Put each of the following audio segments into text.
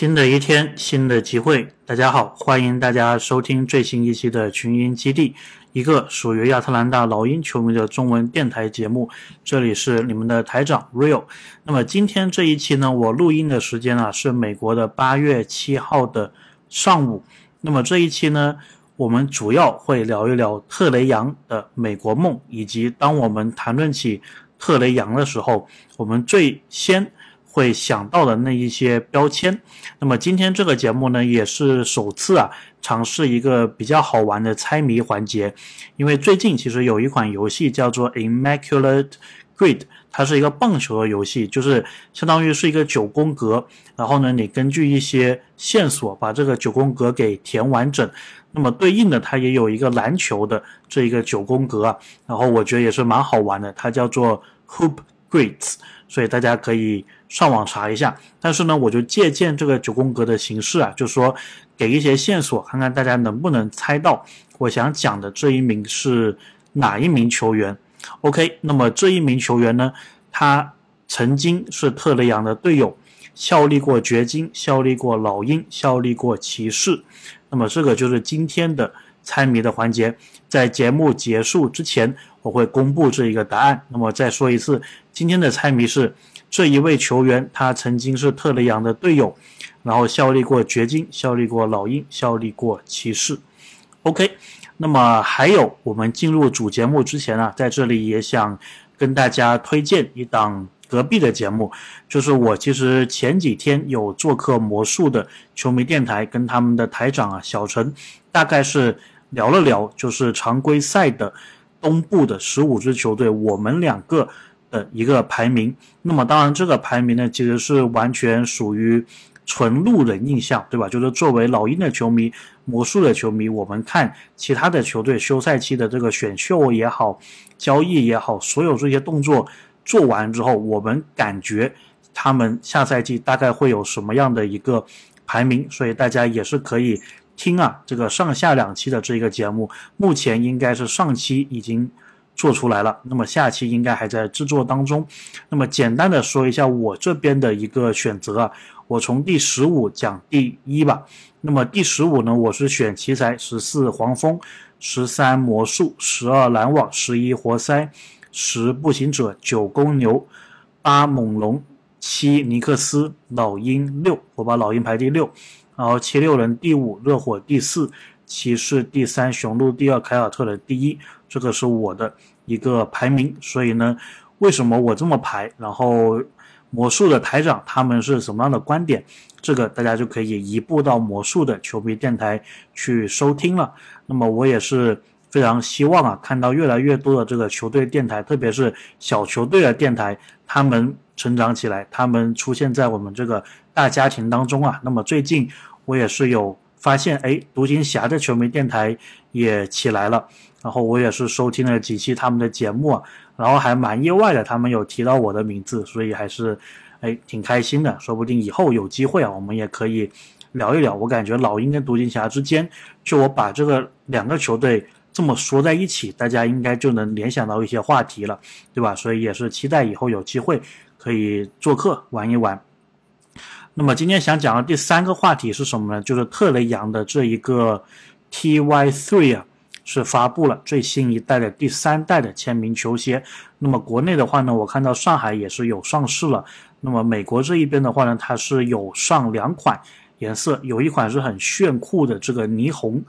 新的一天，新的机会。大家好，欢迎大家收听最新一期的群英基地，一个属于亚特兰大老鹰球迷的中文电台节目。这里是你们的台长 Real。那么今天这一期呢，我录音的时间啊是美国的八月七号的上午。那么这一期呢，我们主要会聊一聊特雷杨的美国梦，以及当我们谈论起特雷杨的时候，我们最先。会想到的那一些标签。那么今天这个节目呢，也是首次啊尝试一个比较好玩的猜谜环节。因为最近其实有一款游戏叫做 Immaculate Grid，它是一个棒球的游戏，就是相当于是一个九宫格。然后呢，你根据一些线索把这个九宫格给填完整。那么对应的它也有一个篮球的这一个九宫格。然后我觉得也是蛮好玩的，它叫做 Hoop Grids，所以大家可以。上网查一下，但是呢，我就借鉴这个九宫格的形式啊，就说给一些线索，看看大家能不能猜到我想讲的这一名是哪一名球员。OK，那么这一名球员呢，他曾经是特雷杨的队友，效力过掘金，效力过老鹰，效力过骑士。那么这个就是今天的猜谜的环节，在节目结束之前，我会公布这一个答案。那么再说一次，今天的猜谜是。这一位球员，他曾经是特雷杨的队友，然后效力过掘金，效力过老鹰，效力过骑士。OK，那么还有，我们进入主节目之前啊，在这里也想跟大家推荐一档隔壁的节目，就是我其实前几天有做客魔术的球迷电台，跟他们的台长啊小陈，大概是聊了聊，就是常规赛的东部的十五支球队，我们两个。的一个排名，那么当然这个排名呢，其实是完全属于纯路人印象，对吧？就是作为老鹰的球迷、魔术的球迷，我们看其他的球队休赛期的这个选秀也好、交易也好，所有这些动作做完之后，我们感觉他们下赛季大概会有什么样的一个排名，所以大家也是可以听啊，这个上下两期的这个节目，目前应该是上期已经。做出来了，那么下期应该还在制作当中。那么简单的说一下我这边的一个选择啊，我从第十五讲第一吧。那么第十五呢，我是选奇才，十四黄蜂，十三魔术，十二篮网，十一活塞，十步行者，九公牛，八猛龙，七尼克斯，老鹰六，我把老鹰排第六，然后七六人第五，热火第四，骑士第三，雄鹿第二，凯尔特人第一。这个是我的一个排名，所以呢，为什么我这么排？然后魔术的台长他们是什么样的观点？这个大家就可以移步到魔术的球迷电台去收听了。那么我也是非常希望啊，看到越来越多的这个球队电台，特别是小球队的电台，他们成长起来，他们出现在我们这个大家庭当中啊。那么最近我也是有发现，哎，独行侠的球迷电台也起来了。然后我也是收听了几期他们的节目，然后还蛮意外的，他们有提到我的名字，所以还是，哎，挺开心的。说不定以后有机会啊，我们也可以聊一聊。我感觉老鹰跟独行侠之间，就我把这个两个球队这么说在一起，大家应该就能联想到一些话题了，对吧？所以也是期待以后有机会可以做客玩一玩。那么今天想讲的第三个话题是什么呢？就是特雷杨的这一个 TY Three 啊。是发布了最新一代的第三代的签名球鞋。那么国内的话呢，我看到上海也是有上市了。那么美国这一边的话呢，它是有上两款颜色，有一款是很炫酷的这个霓虹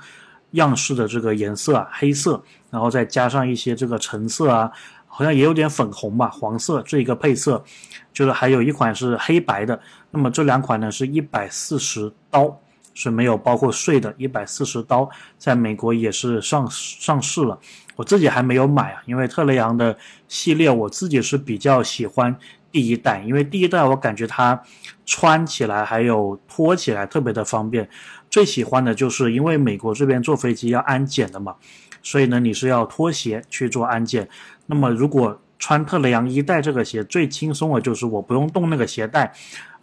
样式的这个颜色啊，黑色，然后再加上一些这个橙色啊，好像也有点粉红吧，黄色这一个配色，就是还有一款是黑白的。那么这两款呢是一百四十刀。是没有包括税的，一百四十刀，在美国也是上上市了。我自己还没有买啊，因为特雷杨的系列我自己是比较喜欢第一代，因为第一代我感觉它穿起来还有脱起来特别的方便。最喜欢的就是因为美国这边坐飞机要安检的嘛，所以呢你是要脱鞋去做安检。那么如果穿特雷杨一代这个鞋最轻松的就是我不用动那个鞋带。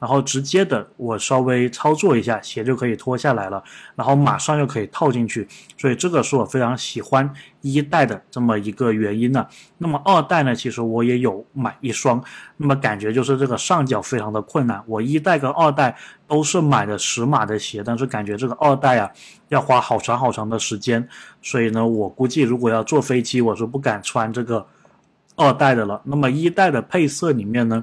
然后直接的，我稍微操作一下，鞋就可以脱下来了，然后马上就可以套进去，所以这个是我非常喜欢一代的这么一个原因呢。那么二代呢，其实我也有买一双，那么感觉就是这个上脚非常的困难。我一代跟二代都是买的十码的鞋，但是感觉这个二代啊要花好长好长的时间，所以呢，我估计如果要坐飞机，我是不敢穿这个二代的了。那么一代的配色里面呢？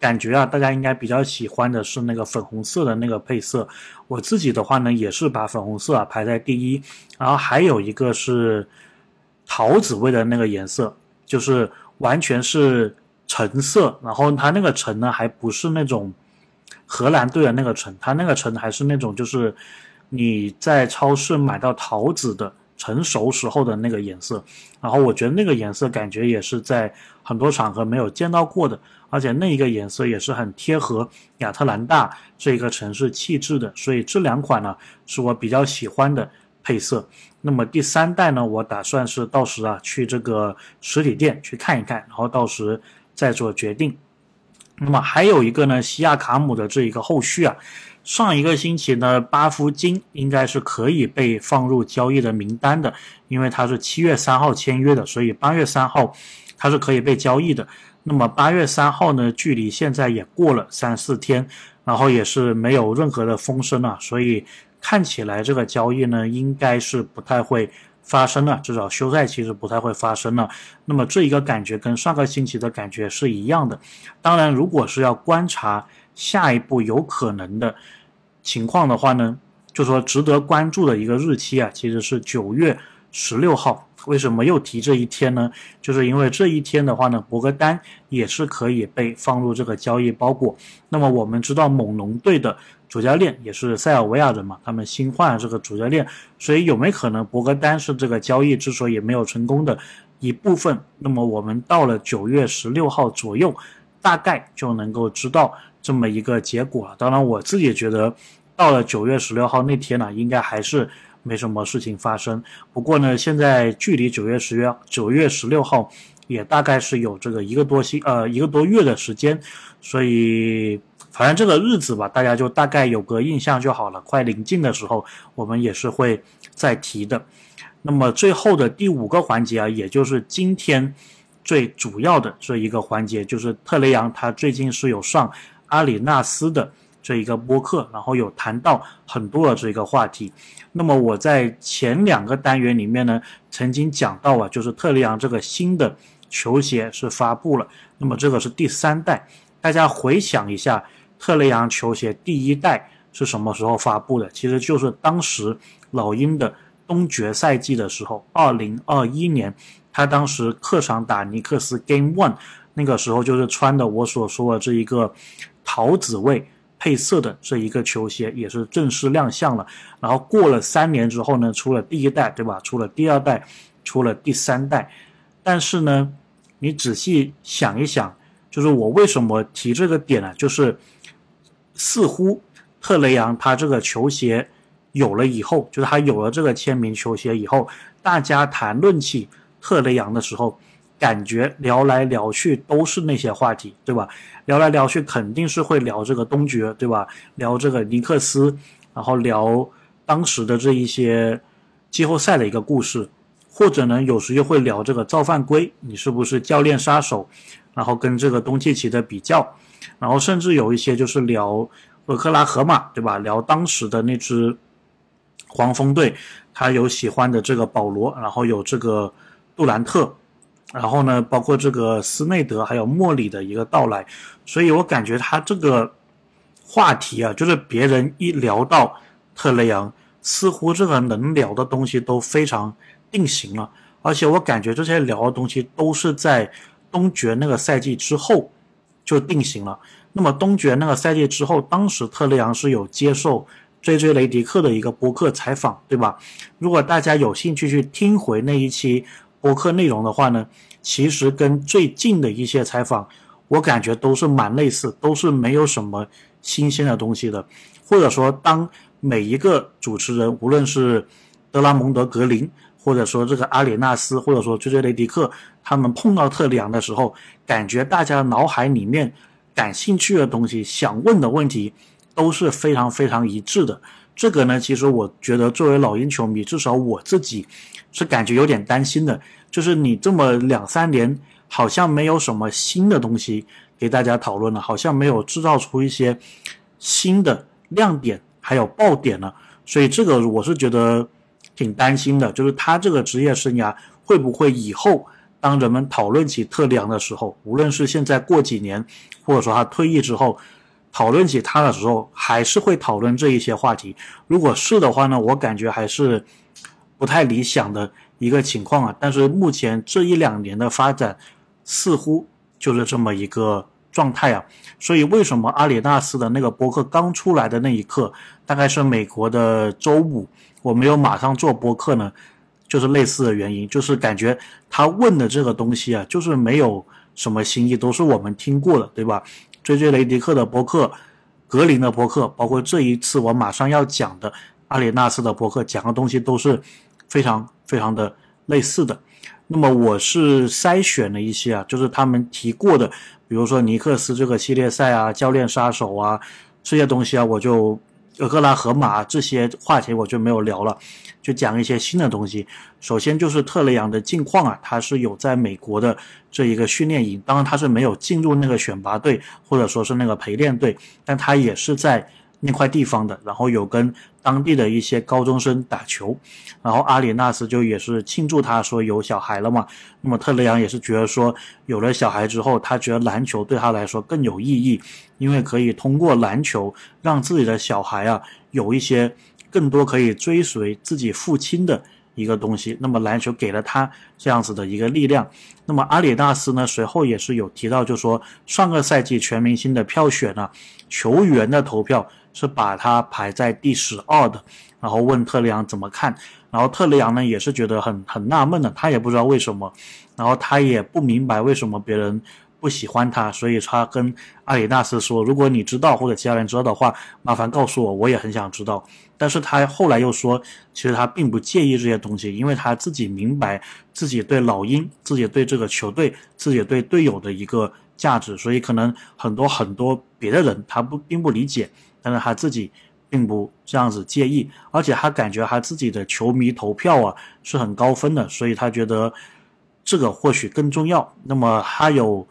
感觉啊，大家应该比较喜欢的是那个粉红色的那个配色。我自己的话呢，也是把粉红色啊排在第一，然后还有一个是桃子味的那个颜色，就是完全是橙色，然后它那个橙呢，还不是那种荷兰队的那个橙，它那个橙还是那种就是你在超市买到桃子的。成熟时候的那个颜色，然后我觉得那个颜色感觉也是在很多场合没有见到过的，而且那一个颜色也是很贴合亚特兰大这一个城市气质的，所以这两款呢是我比较喜欢的配色。那么第三代呢，我打算是到时啊去这个实体店去看一看，然后到时再做决定。那么还有一个呢，西亚卡姆的这一个后续啊。上一个星期呢，巴夫金应该是可以被放入交易的名单的，因为他是七月三号签约的，所以八月三号他是可以被交易的。那么八月三号呢，距离现在也过了三四天，然后也是没有任何的风声了，所以看起来这个交易呢，应该是不太会发生了，至少休赛期是不太会发生了。那么这一个感觉跟上个星期的感觉是一样的。当然，如果是要观察。下一步有可能的情况的话呢，就说值得关注的一个日期啊，其实是九月十六号。为什么又提这一天呢？就是因为这一天的话呢，博格丹也是可以被放入这个交易包裹。那么我们知道猛龙队的主教练也是塞尔维亚人嘛，他们新换了这个主教练，所以有没有可能博格丹是这个交易之所以没有成功的一部分？那么我们到了九月十六号左右，大概就能够知道。这么一个结果了，当然我自己觉得，到了九月十六号那天呢，应该还是没什么事情发生。不过呢，现在距离九月十月九月十六号也大概是有这个一个多星呃一个多月的时间，所以反正这个日子吧，大家就大概有个印象就好了。快临近的时候，我们也是会再提的。那么最后的第五个环节啊，也就是今天最主要的这一个环节，就是特雷杨他最近是有上。阿里纳斯的这一个播客，然后有谈到很多的这个话题。那么我在前两个单元里面呢，曾经讲到啊，就是特雷杨这个新的球鞋是发布了。那么这个是第三代，大家回想一下，特雷杨球鞋第一代是什么时候发布的？其实就是当时老鹰的东决赛季的时候，二零二一年，他当时客场打尼克斯 Game One，那个时候就是穿的我所说的这一个。桃子味配色的这一个球鞋也是正式亮相了，然后过了三年之后呢，出了第一代，对吧？出了第二代，出了第三代，但是呢，你仔细想一想，就是我为什么提这个点呢？就是似乎特雷杨他这个球鞋有了以后，就是他有了这个签名球鞋以后，大家谈论起特雷杨的时候。感觉聊来聊去都是那些话题，对吧？聊来聊去肯定是会聊这个东决，对吧？聊这个尼克斯，然后聊当时的这一些季后赛的一个故事，或者呢，有时又会聊这个造犯规，你是不是教练杀手？然后跟这个东契奇的比较，然后甚至有一些就是聊俄克拉荷马，对吧？聊当时的那支黄蜂队，他有喜欢的这个保罗，然后有这个杜兰特。然后呢，包括这个斯内德还有莫里的一个到来，所以我感觉他这个话题啊，就是别人一聊到特雷杨，似乎这个能聊的东西都非常定型了。而且我感觉这些聊的东西都是在东决那个赛季之后就定型了。那么东决那个赛季之后，当时特雷杨是有接受追追雷迪克的一个博客采访，对吧？如果大家有兴趣去听回那一期。博客内容的话呢，其实跟最近的一些采访，我感觉都是蛮类似，都是没有什么新鲜的东西的。或者说，当每一个主持人，无论是德拉蒙德格林，或者说这个阿里纳斯，或者说追追雷迪克，他们碰到特里昂的时候，感觉大家脑海里面感兴趣的东西、想问的问题都是非常非常一致的。这个呢，其实我觉得作为老鹰球迷，至少我自己是感觉有点担心的，就是你这么两三年好像没有什么新的东西给大家讨论了，好像没有制造出一些新的亮点还有爆点了，所以这个我是觉得。挺担心的，就是他这个职业生涯会不会以后，当人们讨论起特里昂的时候，无论是现在过几年，或者说他退役之后，讨论起他的时候，还是会讨论这一些话题。如果是的话呢，我感觉还是不太理想的一个情况啊。但是目前这一两年的发展，似乎就是这么一个状态啊。所以为什么阿里纳斯的那个博客刚出来的那一刻，大概是美国的周五。我没有马上做播客呢，就是类似的原因，就是感觉他问的这个东西啊，就是没有什么新意，都是我们听过的，对吧？追追雷迪克的博客，格林的博客，包括这一次我马上要讲的阿里纳斯的博客，讲的东西都是非常非常的类似的。那么我是筛选了一些啊，就是他们提过的，比如说尼克斯这个系列赛啊，教练杀手啊，这些东西啊，我就。俄克拉荷马这些话题我就没有聊了，就讲一些新的东西。首先就是特雷杨的近况啊，他是有在美国的这一个训练营，当然他是没有进入那个选拔队或者说是那个陪练队，但他也是在。那块地方的，然后有跟当地的一些高中生打球，然后阿里纳斯就也是庆祝他说有小孩了嘛。那么特雷杨也是觉得说有了小孩之后，他觉得篮球对他来说更有意义，因为可以通过篮球让自己的小孩啊有一些更多可以追随自己父亲的一个东西。那么篮球给了他这样子的一个力量。那么阿里纳斯呢随后也是有提到，就说上个赛季全明星的票选呢，球员的投票。是把他排在第十二的，然后问特雷杨怎么看，然后特雷杨呢也是觉得很很纳闷的，他也不知道为什么，然后他也不明白为什么别人不喜欢他，所以他跟阿里纳斯说，如果你知道或者其他人知道的话，麻烦告诉我，我也很想知道。但是他后来又说，其实他并不介意这些东西，因为他自己明白自己对老鹰、自己对这个球队、自己对队友的一个价值，所以可能很多很多别的人他不并不理解。但是他自己并不这样子介意，而且他感觉他自己的球迷投票啊是很高分的，所以他觉得这个或许更重要。那么他有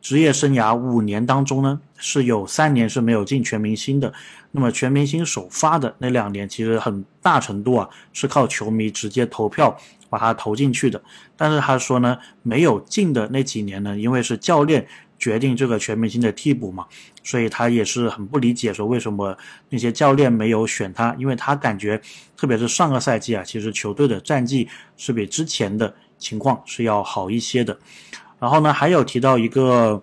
职业生涯五年当中呢，是有三年是没有进全明星的。那么全明星首发的那两年，其实很大程度啊是靠球迷直接投票把他投进去的。但是他说呢，没有进的那几年呢，因为是教练。决定这个全明星的替补嘛，所以他也是很不理解，说为什么那些教练没有选他，因为他感觉，特别是上个赛季啊，其实球队的战绩是比之前的情况是要好一些的。然后呢，还有提到一个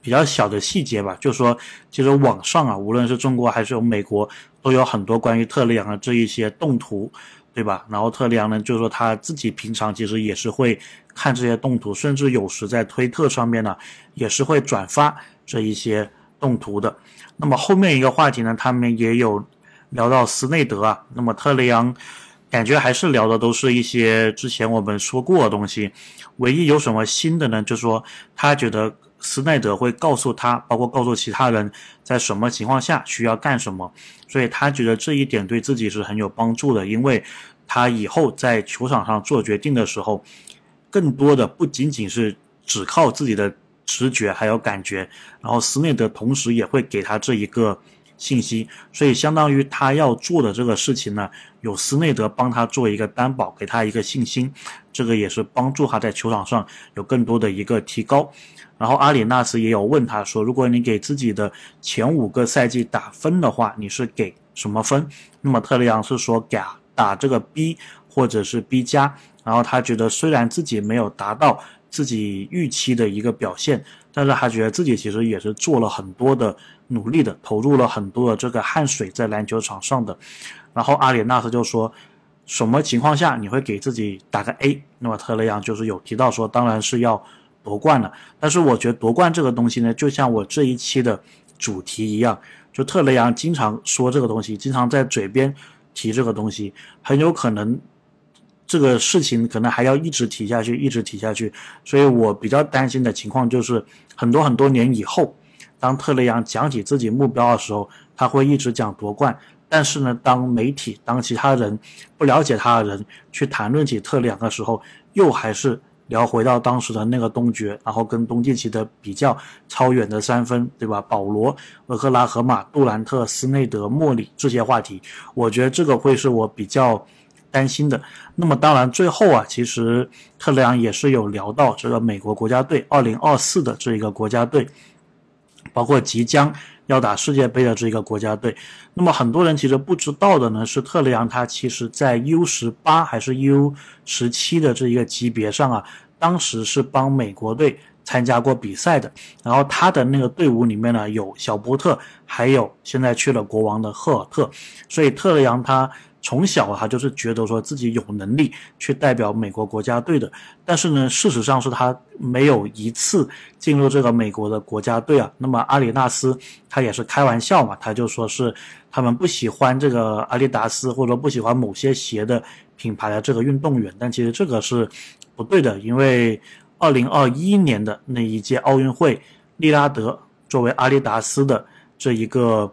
比较小的细节吧，就是说，其实网上啊，无论是中国还是有美国，都有很多关于特雷杨的这一些动图。对吧？然后特里昂呢，就是说他自己平常其实也是会看这些动图，甚至有时在推特上面呢，也是会转发这一些动图的。那么后面一个话题呢，他们也有聊到斯内德啊。那么特里昂感觉还是聊的都是一些之前我们说过的东西，唯一有什么新的呢？就是说他觉得。斯奈德会告诉他，包括告诉其他人，在什么情况下需要干什么，所以他觉得这一点对自己是很有帮助的，因为他以后在球场上做决定的时候，更多的不仅仅是只靠自己的直觉还有感觉，然后斯内德同时也会给他这一个信息，所以相当于他要做的这个事情呢，有斯内德帮他做一个担保，给他一个信心，这个也是帮助他在球场上有更多的一个提高。然后阿里纳斯也有问他说：“如果你给自己的前五个赛季打分的话，你是给什么分？”那么特雷杨是说给打这个 B 或者是 B 加。然后他觉得虽然自己没有达到自己预期的一个表现，但是他觉得自己其实也是做了很多的努力的，投入了很多的这个汗水在篮球场上的。然后阿里纳斯就说：“什么情况下你会给自己打个 A？” 那么特雷杨就是有提到说：“当然是要。”夺冠了，但是我觉得夺冠这个东西呢，就像我这一期的主题一样，就特雷杨经常说这个东西，经常在嘴边提这个东西，很有可能这个事情可能还要一直提下去，一直提下去。所以我比较担心的情况就是，很多很多年以后，当特雷杨讲起自己目标的时候，他会一直讲夺冠。但是呢，当媒体、当其他人不了解他的人去谈论起特雷杨的时候，又还是。聊回到当时的那个东决，然后跟东契奇的比较超远的三分，对吧？保罗、厄克拉荷马、杜兰特、斯内德、莫里这些话题，我觉得这个会是我比较担心的。那么当然，最后啊，其实特雷杨也是有聊到这个美国国家队二零二四的这一个国家队，包括即将。要打世界杯的这个国家队，那么很多人其实不知道的呢，是特雷杨他其实在 U 十八还是 U 十七的这一个级别上啊，当时是帮美国队参加过比赛的，然后他的那个队伍里面呢有小波特，还有现在去了国王的赫尔特，所以特雷杨他。从小他就是觉得说自己有能力去代表美国国家队的，但是呢，事实上是他没有一次进入这个美国的国家队啊。那么阿里纳斯他也是开玩笑嘛，他就说是他们不喜欢这个阿迪达斯或者不喜欢某些鞋的品牌的这个运动员，但其实这个是不对的，因为二零二一年的那一届奥运会，利拉德作为阿迪达斯的这一个。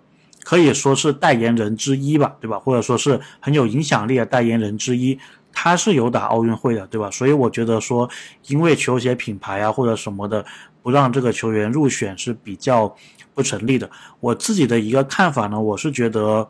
可以说是代言人之一吧，对吧？或者说是很有影响力的代言人之一，他是有打奥运会的，对吧？所以我觉得说，因为球鞋品牌啊或者什么的不让这个球员入选是比较不成立的。我自己的一个看法呢，我是觉得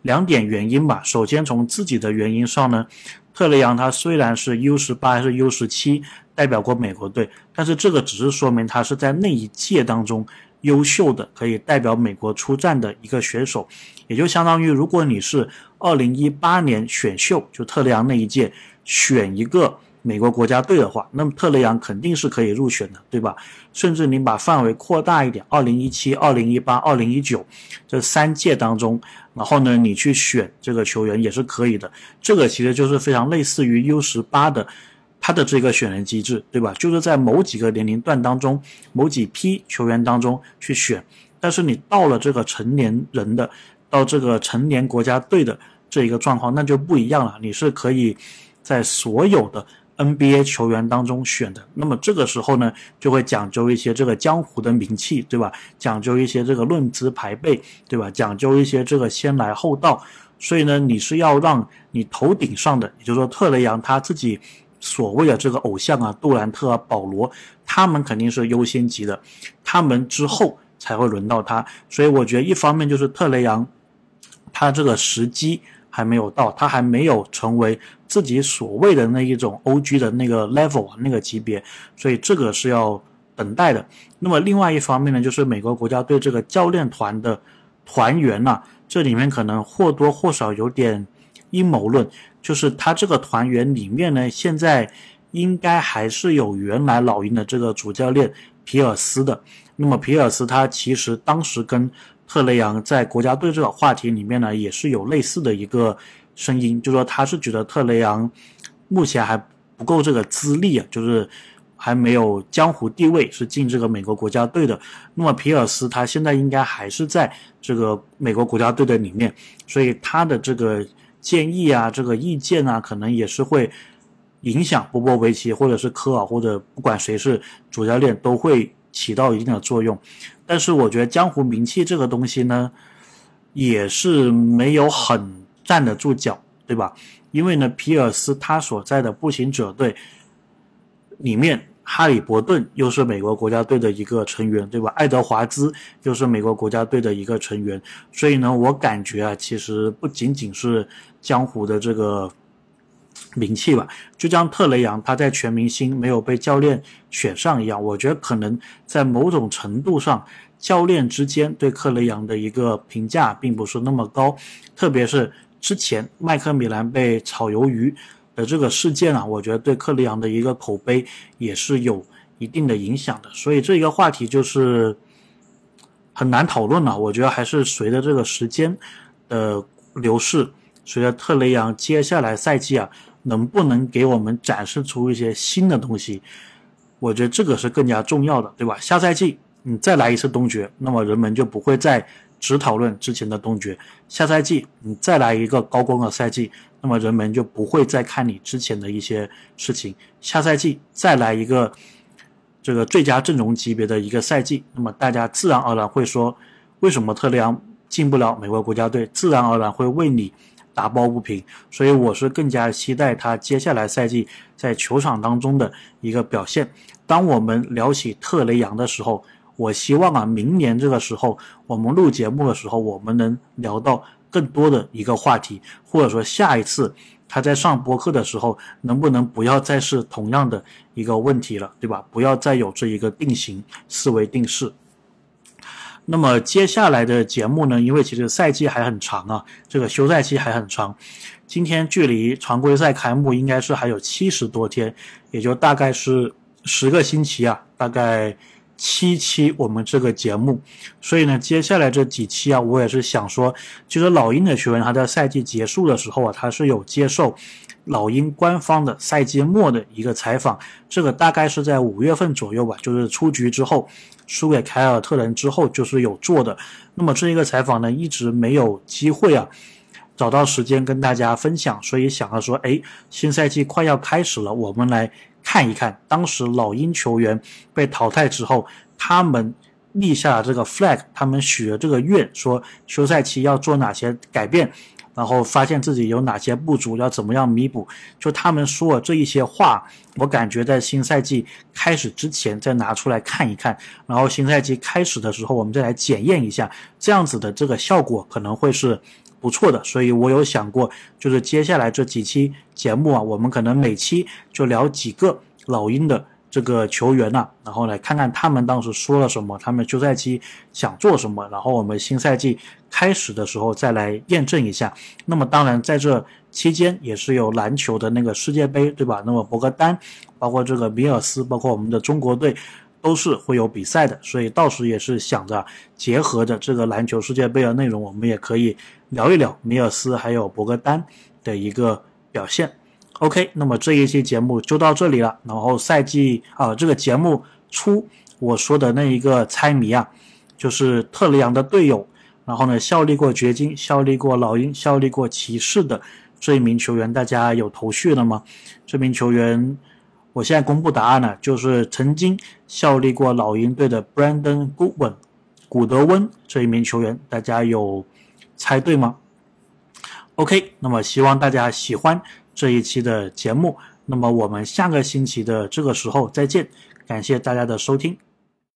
两点原因吧。首先从自己的原因上呢，特雷杨他虽然是 U 十八还是 U 十七代表过美国队，但是这个只是说明他是在那一届当中。优秀的可以代表美国出战的一个选手，也就相当于，如果你是二零一八年选秀，就特雷杨那一届选一个美国国家队的话，那么特雷杨肯定是可以入选的，对吧？甚至你把范围扩大一点，二零一七、二零一八、二零一九这三届当中，然后呢，你去选这个球员也是可以的。这个其实就是非常类似于 U 十八的。他的这个选人机制，对吧？就是在某几个年龄段当中，某几批球员当中去选。但是你到了这个成年人的，到这个成年国家队的这一个状况，那就不一样了。你是可以在所有的 NBA 球员当中选的。那么这个时候呢，就会讲究一些这个江湖的名气，对吧？讲究一些这个论资排辈，对吧？讲究一些这个先来后到。所以呢，你是要让你头顶上的，也就是说特雷杨他自己。所谓的这个偶像啊，杜兰特啊，保罗，他们肯定是优先级的，他们之后才会轮到他。所以我觉得，一方面就是特雷杨，他这个时机还没有到，他还没有成为自己所谓的那一种 OG 的那个 level 那个级别，所以这个是要等待的。那么另外一方面呢，就是美国国家队这个教练团的团员呐，这里面可能或多或少有点阴谋论。就是他这个团员里面呢，现在应该还是有原来老鹰的这个主教练皮尔斯的。那么皮尔斯他其实当时跟特雷杨在国家队这个话题里面呢，也是有类似的一个声音，就说他是觉得特雷杨目前还不够这个资历啊，就是还没有江湖地位是进这个美国国家队的。那么皮尔斯他现在应该还是在这个美国国家队的里面，所以他的这个。建议啊，这个意见啊，可能也是会影响波波维奇或者是科尔或者不管谁是主教练都会起到一定的作用。但是我觉得江湖名气这个东西呢，也是没有很站得住脚，对吧？因为呢，皮尔斯他所在的步行者队里面。哈里伯顿又是美国国家队的一个成员，对吧？爱德华兹又是美国国家队的一个成员，所以呢，我感觉啊，其实不仅仅是江湖的这个名气吧，就像特雷杨他在全明星没有被教练选上一样，我觉得可能在某种程度上，教练之间对克雷杨的一个评价并不是那么高，特别是之前麦克米兰被炒鱿鱼。的这个事件啊，我觉得对克里昂的一个口碑也是有一定的影响的，所以这一个话题就是很难讨论了。我觉得还是随着这个时间的流逝，随着特雷杨接下来赛季啊，能不能给我们展示出一些新的东西，我觉得这个是更加重要的，对吧？下赛季你再来一次东决，那么人们就不会再。只讨论之前的东决。下赛季你再来一个高光的赛季，那么人们就不会再看你之前的一些事情。下赛季再来一个这个最佳阵容级别的一个赛季，那么大家自然而然会说，为什么特雷杨进不了美国国家队？自然而然会为你。打抱不平，所以我是更加期待他接下来赛季在球场当中的一个表现。当我们聊起特雷杨的时候，我希望啊，明年这个时候我们录节目的时候，我们能聊到更多的一个话题，或者说下一次他在上播客的时候，能不能不要再是同样的一个问题了，对吧？不要再有这一个定型思维定式。那么接下来的节目呢？因为其实赛季还很长啊，这个休赛期还很长。今天距离常规赛开幕应该是还有七十多天，也就大概是十个星期啊，大概七期我们这个节目。所以呢，接下来这几期啊，我也是想说，其实老鹰的球员他在赛季结束的时候啊，他是有接受老鹰官方的赛季末的一个采访，这个大概是在五月份左右吧，就是出局之后。输给凯尔特人之后就是有做的，那么这一个采访呢一直没有机会啊找到时间跟大家分享，所以想要说，哎，新赛季快要开始了，我们来看一看当时老鹰球员被淘汰之后，他们立下这个 flag，他们许了这个愿，说休赛期要做哪些改变。然后发现自己有哪些不足，要怎么样弥补？就他们说的这一些话，我感觉在新赛季开始之前再拿出来看一看，然后新赛季开始的时候我们再来检验一下，这样子的这个效果可能会是不错的。所以我有想过，就是接下来这几期节目啊，我们可能每期就聊几个老鹰的。这个球员呐，然后来看看他们当时说了什么，他们休赛期想做什么，然后我们新赛季开始的时候再来验证一下。那么当然在这期间也是有篮球的那个世界杯，对吧？那么博格丹，包括这个米尔斯，包括我们的中国队都是会有比赛的，所以到时也是想着结合着这个篮球世界杯的内容，我们也可以聊一聊米尔斯还有博格丹的一个表现。OK，那么这一期节目就到这里了。然后赛季啊，这个节目初我说的那一个猜谜啊，就是特雷杨的队友，然后呢效力过掘金、效力过老鹰、效力过骑士的这一名球员，大家有头绪了吗？这名球员，我现在公布答案了，就是曾经效力过老鹰队的 Brandon Goodwin，古德温这一名球员，大家有猜对吗？OK，那么希望大家喜欢。这一期的节目，那么我们下个星期的这个时候再见，感谢大家的收听。